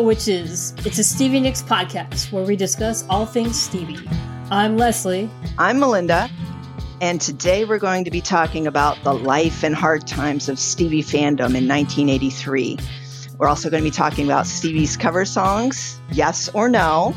Hello, Witches It's a Stevie Nicks podcast where we discuss all things Stevie. I'm Leslie. I'm Melinda, and today we're going to be talking about the life and hard times of Stevie fandom in 1983. We're also going to be talking about Stevie's cover songs, yes or no,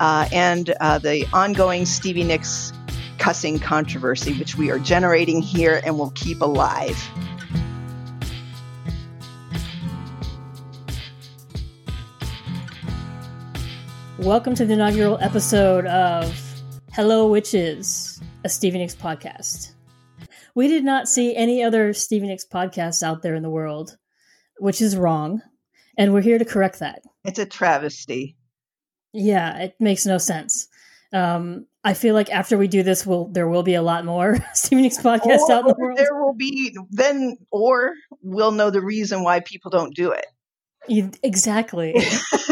uh, and uh, the ongoing Stevie Nicks cussing controversy, which we are generating here and will keep alive. Welcome to the inaugural episode of Hello Witches, a Stevie Nicks podcast. We did not see any other Stevie Nicks podcasts out there in the world, which is wrong, and we're here to correct that. It's a travesty. Yeah, it makes no sense. Um, I feel like after we do this, will there will be a lot more Stevie Nicks podcasts or out in the world. There will be then, or we'll know the reason why people don't do it. You- exactly.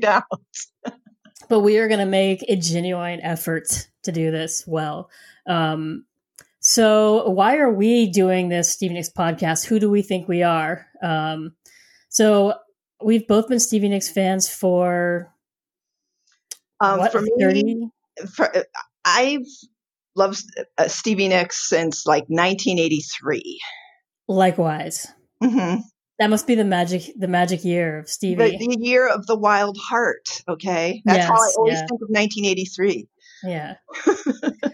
Find out. but we are going to make a genuine effort to do this well. Um, so, why are we doing this Stevie Nicks podcast? Who do we think we are? Um, so, we've both been Stevie Nicks fans for Um, what for me, for, uh, I've loved uh, Stevie Nicks since like 1983. Likewise, hmm that must be the magic the magic year of Stevie. the year of the wild heart. Okay, that's how I always yeah. think of 1983. Yeah.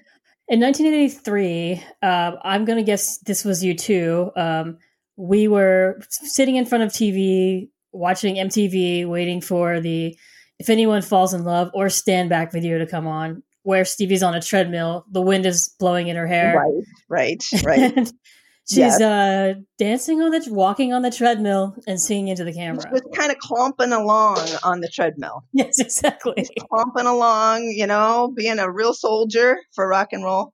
In 1983, uh, I'm going to guess this was you too. Um, we were sitting in front of TV, watching MTV, waiting for the If Anyone Falls in Love or Stand Back video to come on, where Stevie's on a treadmill, the wind is blowing in her hair. Right, right, right. and she's Yes. uh, dancing on the, walking on the treadmill and singing into the She camera. was kind of clomping along on the treadmill, Yes, exactly. clomping along, you know, being a real soldier for rock and roll.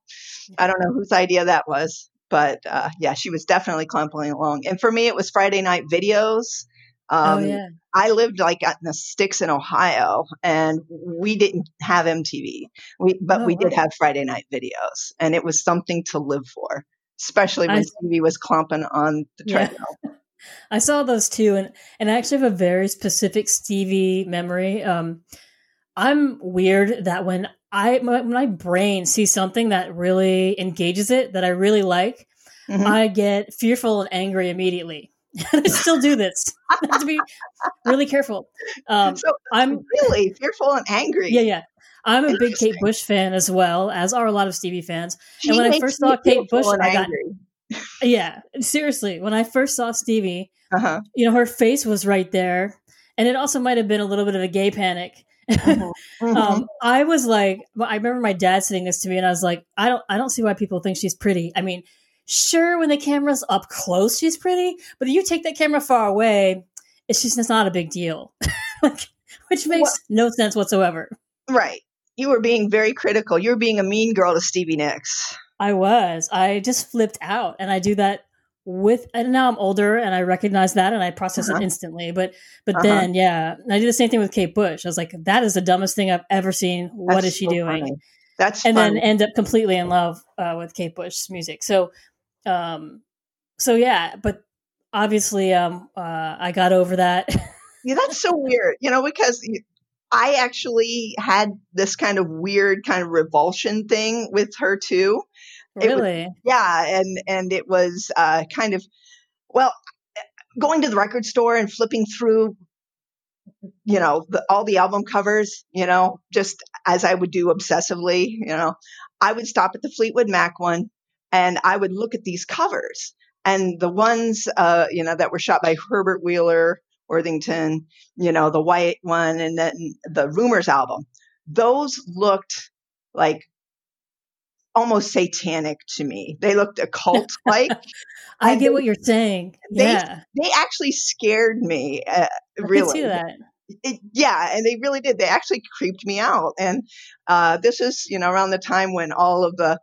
I don't know whose idea that was, but uh, yeah, she was definitely clomping along. And for me, it was Friday night videos. Um, oh, yeah. I lived like in the sticks in Ohio, and we didn't have MTV. We, but Oh, we did have Friday night videos, and it was something to live for, especially when see. Stevie was clomping on the Yeah. treadmill. I saw those too, and and I actually have a very specific Stevie memory. Um, I'm weird that when I my, my brain sees something that really engages it, that I really like, Mhm. I get fearful and angry immediately. and I still do this. I have to be really careful. Um, so I'm really fearful and angry. yeah, yeah. I'm a big Kate Bush fan as well, as are a lot of Stevie fans. She when I first saw Kate Bush, I got- angry. Yeah, seriously. When I first saw Stevie, Uh-huh. you know, her face was right there. And it also might have been a little bit of a gay panic. Mhm. um, I was like, I remember my dad saying this to me, and I was like, I don't, I don't see why people think she's pretty. I mean, sure, when the camera's up close, she's pretty, but if you take that camera far away, it's just it's not a big deal. like, which makes no sense whatsoever. right. You were being very critical. You were being a mean girl to Stevie Nicks. I was. I just flipped out, and I do that with. And now I'm older, and I recognize that, and I process Uh-huh. it instantly. But, but Uh-huh. then, yeah, and I do the same thing with Kate Bush. I was like, that is the dumbest thing I've ever seen. What That's is she so doing? funny. That's and funny. then end up completely in love uh, with Kate Bush's music. So, um, so yeah, but obviously, um, uh, I got over that. Yeah, that's so weird, you know, because I actually had this kind of weird kind of revulsion thing with her too. It was- really? Yeah, and and it was uh, kind of well, going to the record store and flipping through, you know, the, all the album covers, you know, just as I would do obsessively, you know, I would stop at the Fleetwood Mac one and I would look at these covers and the ones, uh, you know, that were shot by Herbert Wheeler Worthington, you know, the white one and then the Rumours album. Those looked like almost satanic to me. They looked occult like. I get they- what you're saying. they- yeah, they actually scared me. Uh, really, see that. It- yeah, and they really did. They actually creeped me out. And uh, this is, you know, around the time when all of the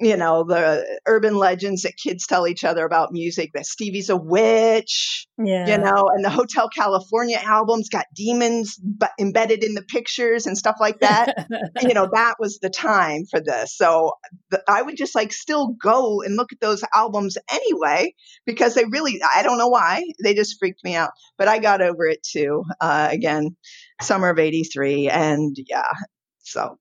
you know, the urban legends that kids tell each other about music that Stevie's a witch, Yeah. you know, and the Hotel California albums got demons b- embedded in the pictures and stuff like that. you know, that was the time for this. So the, I would just like still go and look at those albums anyway, because they really, I don't know why, they just freaked me out. But I got over it too. Uh, again, summer of 83. And yeah, so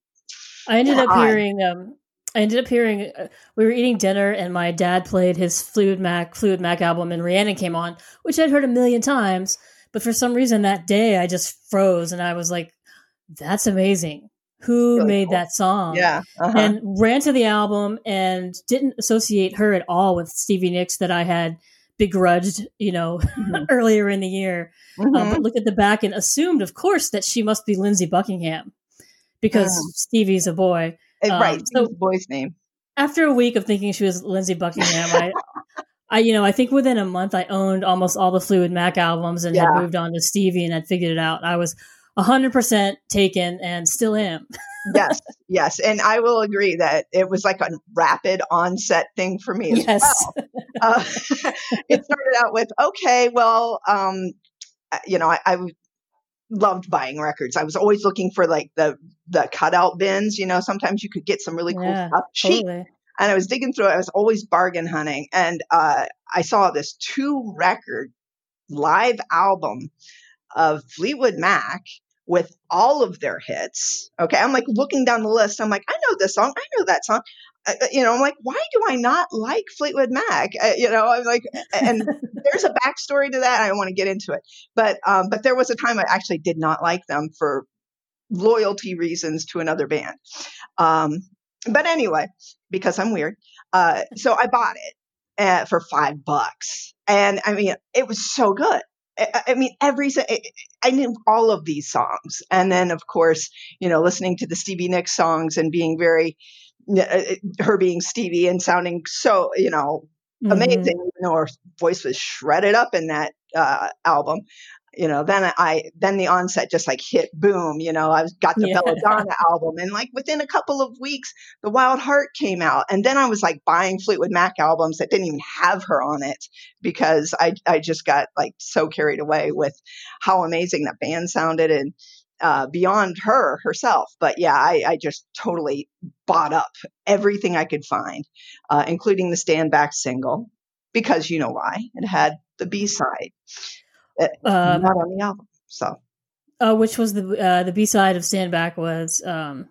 I ended up God. hearing. Um, I ended up hearing. Uh, we were eating dinner, and my dad played his Fleetwood Mac Fleetwood Mac album, and Rhiannon came on, which I'd heard a million times. But for some reason that day, I just froze, and I was like, "That's amazing! Who Really made cool. that song?" yeah. uh-huh. and ran to the album and didn't associate her at all with Stevie Nicks that I had begrudged, you know, Mhm. earlier in the year. Uh, Mhm. but looked at the back and assumed, of course, that she must be Lindsey Buckingham because Mm. Stevie's a boy. Uh, um, right. so- boy's name. After a week of thinking she was Lindsey Buckingham, I, I, you know, I think within a month I owned almost all the Fleetwood Mac albums and Yeah. had moved on to Stevie and had figured it out. I was hundred percent taken and still am. yes, yes. And I will agree that it was like a rapid onset thing for me as Yes. well. Uh, it started out with, okay, well, um, uh, you know, I, I loved buying records. I was always looking for like the the cutout bins. You know, sometimes you could get some really cool Yeah, stuff cheap. Totally. And I was digging through it. I was always bargain hunting, and uh, I saw this two record live album of Fleetwood Mac with all of their hits. Okay, I'm like looking down the list. I'm like, I know this song. I know that song. You know, I'm like, why do I not like Fleetwood Mac? Uh, you know, I'm like, and there's a backstory to that. I don't want to get into it, but um, but there was a time I actually did not like them for loyalty reasons to another band. Um, but anyway, because I'm weird, uh, so I bought it uh, for five bucks, and I mean, it was so good. I, I mean, every I- knew all of these songs, and then of course, you know, listening to the Stevie Nicks songs and being very her being Stevie and sounding so, you know, amazing, even though her voice was shredded up in that uh, album. You know, then I then the onset just like hit boom. You know, I got the Yeah. Belladonna album, and like within a couple of weeks, the Wild Heart came out, and then I was like buying Fleetwood Mac albums that didn't even have her on it because I I just got like so carried away with how amazing that band sounded and uh, beyond her herself. But yeah, I, I just totally bought up everything I could find, uh, including the Stand Back single, because you know why it had the B side, Um, not on the album. So uh, which was the uh, the B side of Stand Back was um,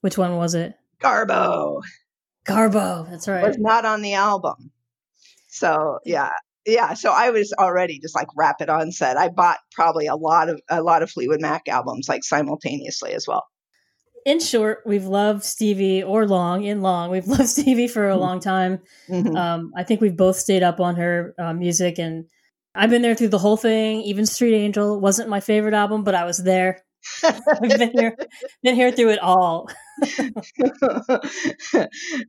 which one was it? Garbo Garbo. That's right. was not on the album. So yeah. Yeah, so I was already just like rapid onset. I bought probably a lot of a lot of Fleetwood Mac albums like simultaneously as well. In short, we've loved Stevie or Long in Long. We've loved Stevie for a long time. Mhm. Um, I think we've both stayed up on her uh, music, and I've been there through the whole thing. Even Street Angel wasn't my favorite album, but I was there. I've been here, been here through it all.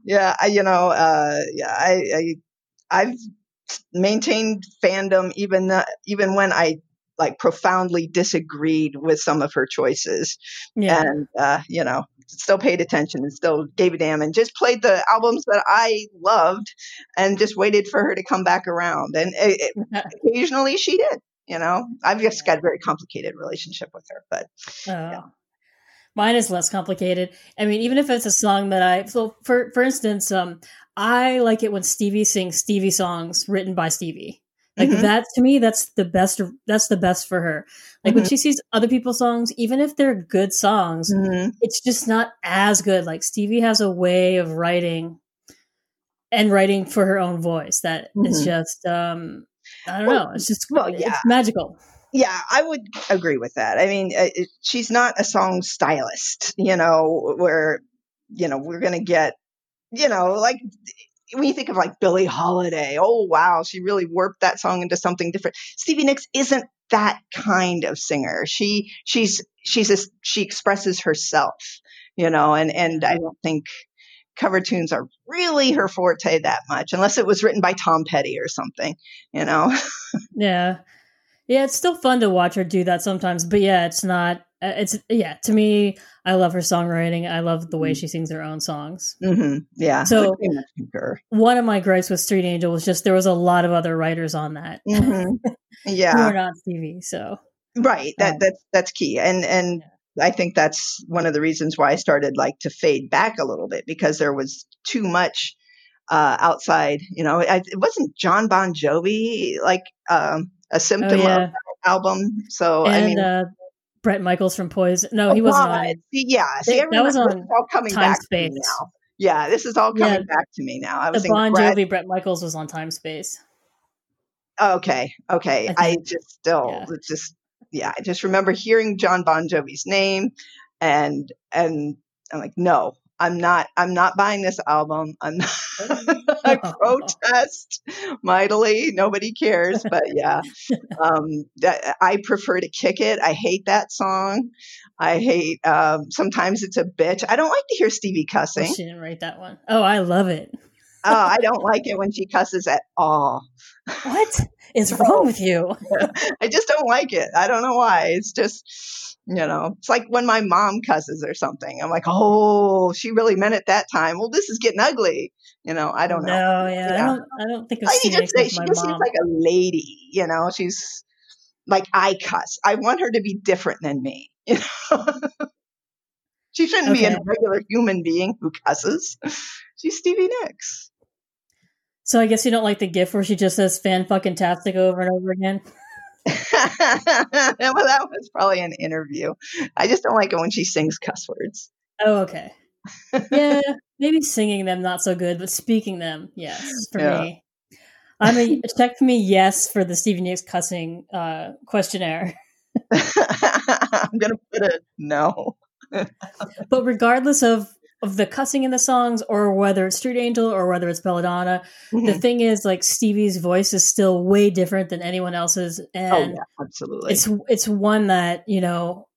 yeah, I, you know, uh, yeah, I, I, I've maintained fandom even uh, even when I like profoundly disagreed with some of her choices, Yeah, and uh, you know, still paid attention and still gave a damn and just played the albums that I loved and just waited for her to come back around. And it, it- occasionally she did. You know, I've just got a very complicated relationship with her, but Uh, Mine is less complicated. I mean, even if it's a song that I so for for instance, um, I like it when Stevie sings Stevie songs written by Stevie. Like Mhm. that to me, that's the best. That's the best for her. Like when Mhm. she sees other people's songs, even if they're good songs, Mhm. it's just not as good. Like Stevie has a way of writing and writing for her own voice that is Mhm. just um I don't Well- know. It's just well, it's yeah. magical. Yeah, I would agree with that. I mean, uh, it- she's not a song stylist, you know, where, you know, we're going to get, you know, like when you think of like Billie Holiday, oh, wow, she really warped that song into something different. Stevie Nicks isn't that kind of singer. She, she's, she's, a, she expresses herself, you know, and, and I don't think cover tunes are really her forte that much, unless it was written by Tom Petty or something, you know? Yeah. Yeah, it's still fun to watch her do that sometimes, but yeah, it's not it's yeah. To me, I love her songwriting. I love the way she sings her own songs. hmm Yeah. So- I pretty much concur. One of my gripes with Street Angel was just there was a lot of other writers on that Mhm. who Yeah. are not Stevie. So Right. That Um, that's that's key. And and I think that's one of the reasons why I started like to fade back a little bit because there was too much uh outside, you know, I, it wasn't John Bon Jovi like um a oh symptom yeah, of album. So I mean uh, Bret Michaels from Poison. No, oh, he wasn't God. Yeah, see, That- was on all coming Time back Space. now. Yeah, this is all coming Yeah. back to me now. I was The Bon Brad- Jovi Bret Michaels was on Time Space. Okay, okay. I I, just still yeah. just yeah, I just remember hearing John Bon Jovi's name and and I'm like, no, I'm not I'm not buying this album. I'm not I protest mightily. Nobody cares, but yeah. Um that, I prefer to kick it. I hate that song. I hate um sometimes it's a bitch. I don't like to hear Stevie Oh, cussing. she didn't write that one. Oh, I love it. Oh, I don't like it when she cusses at all. What is wrong with you? I just don't like it. I don't know why. It's just, you know, it's like when my mom cusses or something. I'm like, oh, she really meant it that time. Well, this is getting ugly. You know, I don't know. No, yeah, I don't. I don't think of I just Nicks say she just seems like a lady. You know, she's like I cuss. I want her to be different than me. You know, she shouldn't be a regular human being who cusses. She's Stevie Nicks. So I guess you don't like the gif where she just says "fan fucking tastic" over and over again. well, that was probably an interview. I just don't like it when she sings cuss words. Oh, okay. Yeah, maybe singing them not so good, but speaking them, yes, for Yeah. me. I'm a check me yes for the Stevie Nicks cussing uh, questionnaire. I'm gonna put a no. But regardless of of the cussing in the songs, or whether it's Street Angel or whether it's Belladonna, the Mhm. thing is, like Stevie's voice is still way different than anyone else's, oh and yeah, absolutely. it's it's one that you know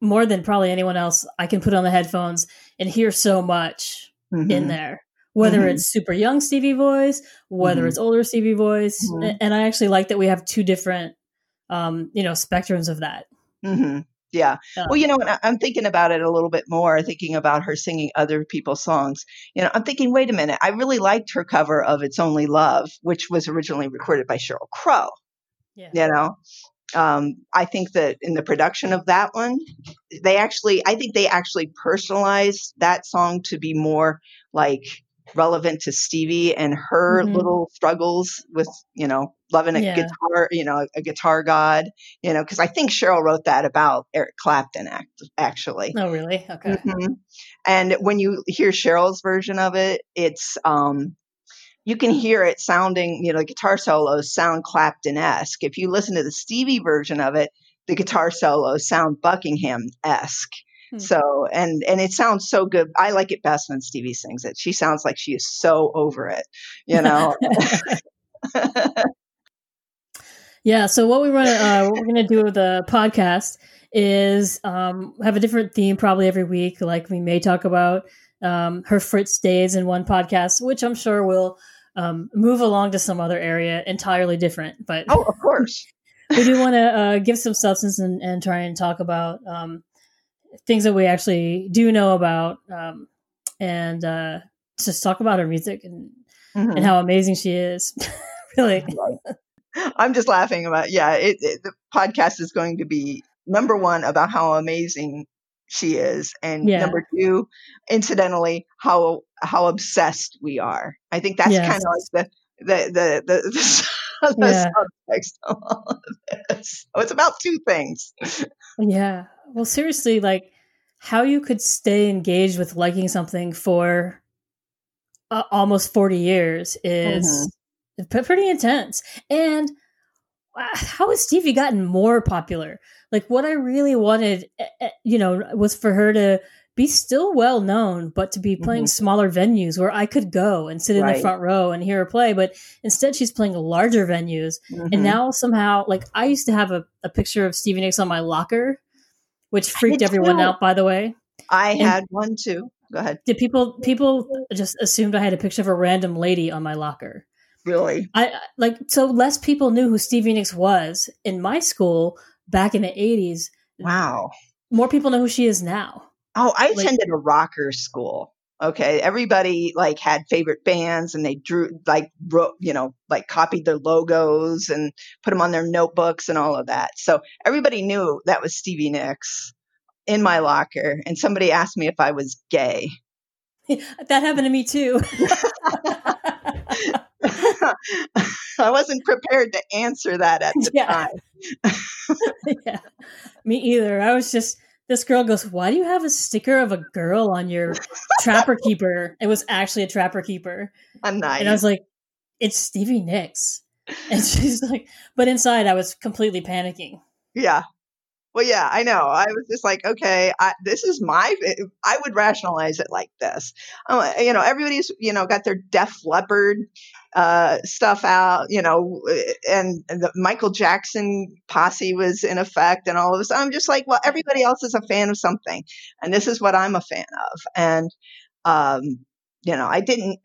more than probably anyone else. I can put on the headphones and hear so much in Mhm. there. Whether Mhm. it's super young Stevie voice, whether Mhm. it's older Stevie voice, Mhm. And I actually like that we have two different, um, you know, spectrums of that. Yeah. Um, Well, you know, I- I'm thinking about it a little bit more, thinking about her singing other people's songs. You know, I'm thinking, wait a minute, I really liked her cover of "It's Only Love," which was originally recorded by Sheryl Crow. yeah. you know um, i think that in the production of that one they actually i think they actually personalized that song to be more like relevant to stevie and her Mhm. little struggles with you know loving a Yeah. guitar you know a guitar god you know because i think sheryl wrote that about eric clapton act, actually Oh, really? Okay. Mhm. And when you hear Sheryl's version of it, it's um you can hear it sounding, you know, the guitar solos sound Clapton esque. If you listen to the Stevie version of it, the guitar solos sound Buckingham esque. Hmm. So and and it sounds so good. I like it best when Stevie sings it. She sounds like she is so over it, you know. yeah. So what we want to, uh, what we're going to do with the podcast is um, have a different theme probably every week. Like we may talk about um, her Fritz days in one podcast, which I'm sure will um, move along to some other area entirely different. But oh, of course. we do want to uh, give some substance and, and try and talk about um, things that we actually do know about um, and uh, just talk about her music and, Mhm. and how amazing she is. really. I'm just laughing about yeah. It, it, the podcast is going to be number one about how amazing she is, and Yeah. number two, incidentally, how how obsessed we are. I think that's Yes. kind of like the the the the, the, the Yeah. subtext of all of this. So it's about two things. Yeah. Well, seriously, like how you could stay engaged with liking something for uh, almost 40 years is p- pretty intense. And uh, how has Stevie gotten more popular? Like, what I really wanted, eh, eh, you know, was for her to be still well known, but to be playing Mhm. smaller venues where I could go and sit in the front row and hear her play. But instead, she's playing larger venues. Mhm. And now somehow, like I used to have a, a picture of Stevie Nicks on my locker, which freaked everyone too. out. By the way, I and- had one too. Go ahead. did people people just assumed I had a picture of a random lady on my locker? Really? I like so less people knew who Stevie Nicks was in my school back in the eighties. Wow. more people know who she is now. Oh, I Like- attended a rocker school. Okay, everybody like had favorite bands, and they drew like wrote, you know, like copied their logos and put them on their notebooks and all of that. So everybody knew that was Stevie Nicks in my locker. And somebody asked me if I was gay. that happened to me too. I wasn't prepared to answer that at the Yeah. time. yeah, me either. I was just this girl goes, "Why do you have a sticker of a girl on your trapper keeper?" It was actually a trapper keeper, I'm nice. and I was like, "It's Stevie Nicks," and she's like, but inside I was completely panicking. Yeah. Well, yeah, I know. I was just like, okay, I, this is my. I would rationalize it like this. Uh, you know, everybody's you know got their Def Leppard uh, stuff out. You know, and, and the Michael Jackson posse was in effect, and all of this. I'm just like, well, everybody else is a fan of something, and this is what I'm a fan of. And um, you know, I didn't.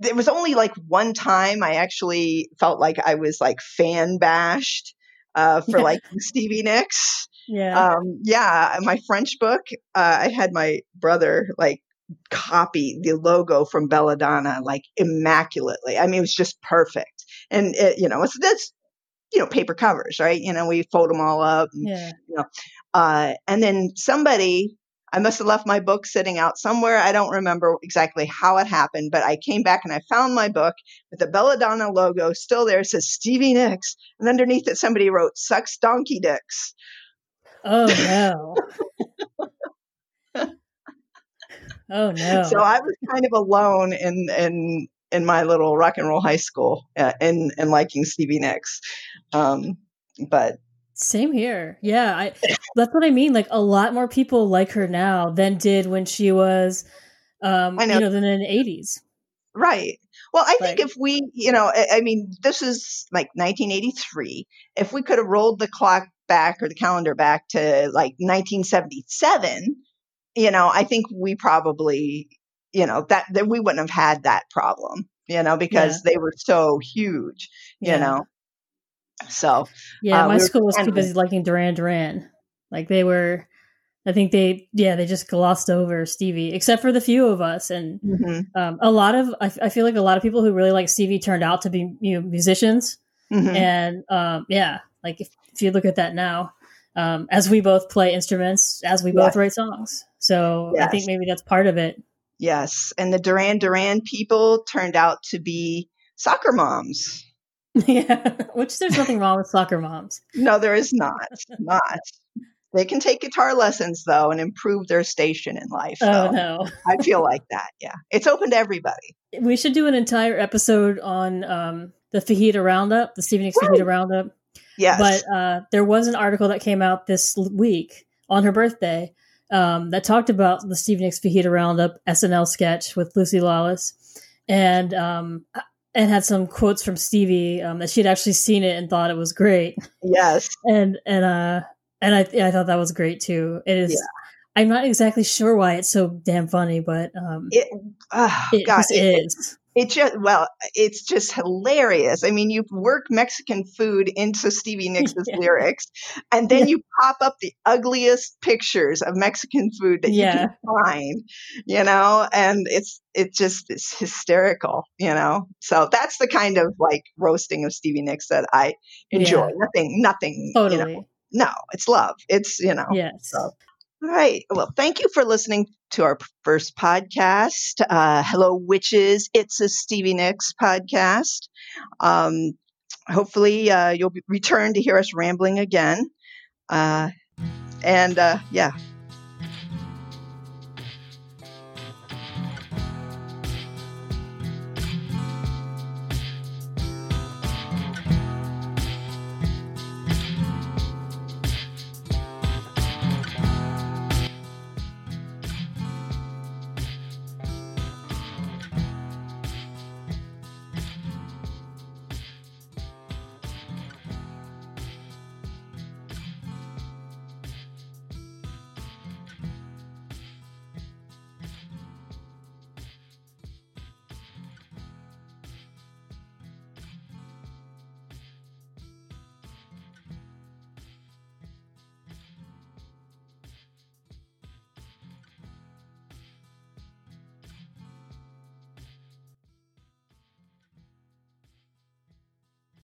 There was only like one time I actually felt like I was like fan bashed uh, for Yeah. like Stevie Nicks. Yeah, Um, yeah, my French book, uh, I had my brother like copy the logo from Belladonna like immaculately. I mean, it was just perfect. And it, you know, it's that's you know paper covers, right? You know, we fold them all up. And, yeah. uh, and then somebody, I must have left my book sitting out somewhere. I don't remember exactly how it happened, but I came back and I found my book with the Belladonna logo still there. It says Stevie Nicks, and underneath it somebody wrote "Sucks Donkey Dicks." Oh no. Oh no. So I was kind of alone in in in my little rock and roll high school uh, in in liking Stevie Nicks. Um, but Same here. Yeah, I that's what I mean. Like a lot more people like her now than did when she was um know. you know, than in the eighties. right. Well, I think if we, you know, I, I mean, this is like 1983. If we could have rolled the clock back or the calendar back to like 1977, you know, I think we probably, you know, that that we wouldn't have had that problem, you know, because they were so huge, you know. So Yeah, uh, my we school was too busy liking Duran Duran. Like they were I think they yeah, they just glossed over Stevie, except for the few of us and mhm, um, a lot of I, I feel like a lot of people who really like Stevie turned out to be you know, musicians mhm. and um, yeah like if, if you look at that now um, as we both play instruments as we both write songs so i think maybe that's part of it Yes, and the Duran Duran people turned out to be soccer moms. yeah which there's nothing wrong with soccer moms No, there is not. not. They can take guitar lessons though and improve their station in life. oh though. no I feel like that. Yeah, it's open to everybody. we should do an entire episode on um, the fajita roundup the stevie nicks fajita roundup Yes, but uh, there was an article that came out this week on her birthday um, that talked about the Stevie Nicks Fajita Roundup SNL sketch with Lucy Lawless, and um, and had some quotes from Stevie um, that she'd actually seen it and thought it was great, yes, and and uh and I I thought that was great too. It is. Yeah. I'm not exactly sure why it's so damn funny, but um, it. Oh, it God, it, is. It just well, it's just hilarious. I mean, you work Mexican food into Stevie Nicks' Yeah. lyrics, and then Yeah. you pop up the ugliest pictures of Mexican food that Yeah. you can find, you know, and it's it just is hysterical, you know. So that's the kind of like roasting of Stevie Nicks that I enjoy. Nothing, nothing, Totally. you know. No, it's love. It's you know. Yes. So, all right. Well, thank you for listening to our first podcast. Uh, Hello, Witches. It's a Stevie Nicks podcast. Um, hopefully, uh, you'll return to hear us rambling again. Uh, and uh, yeah,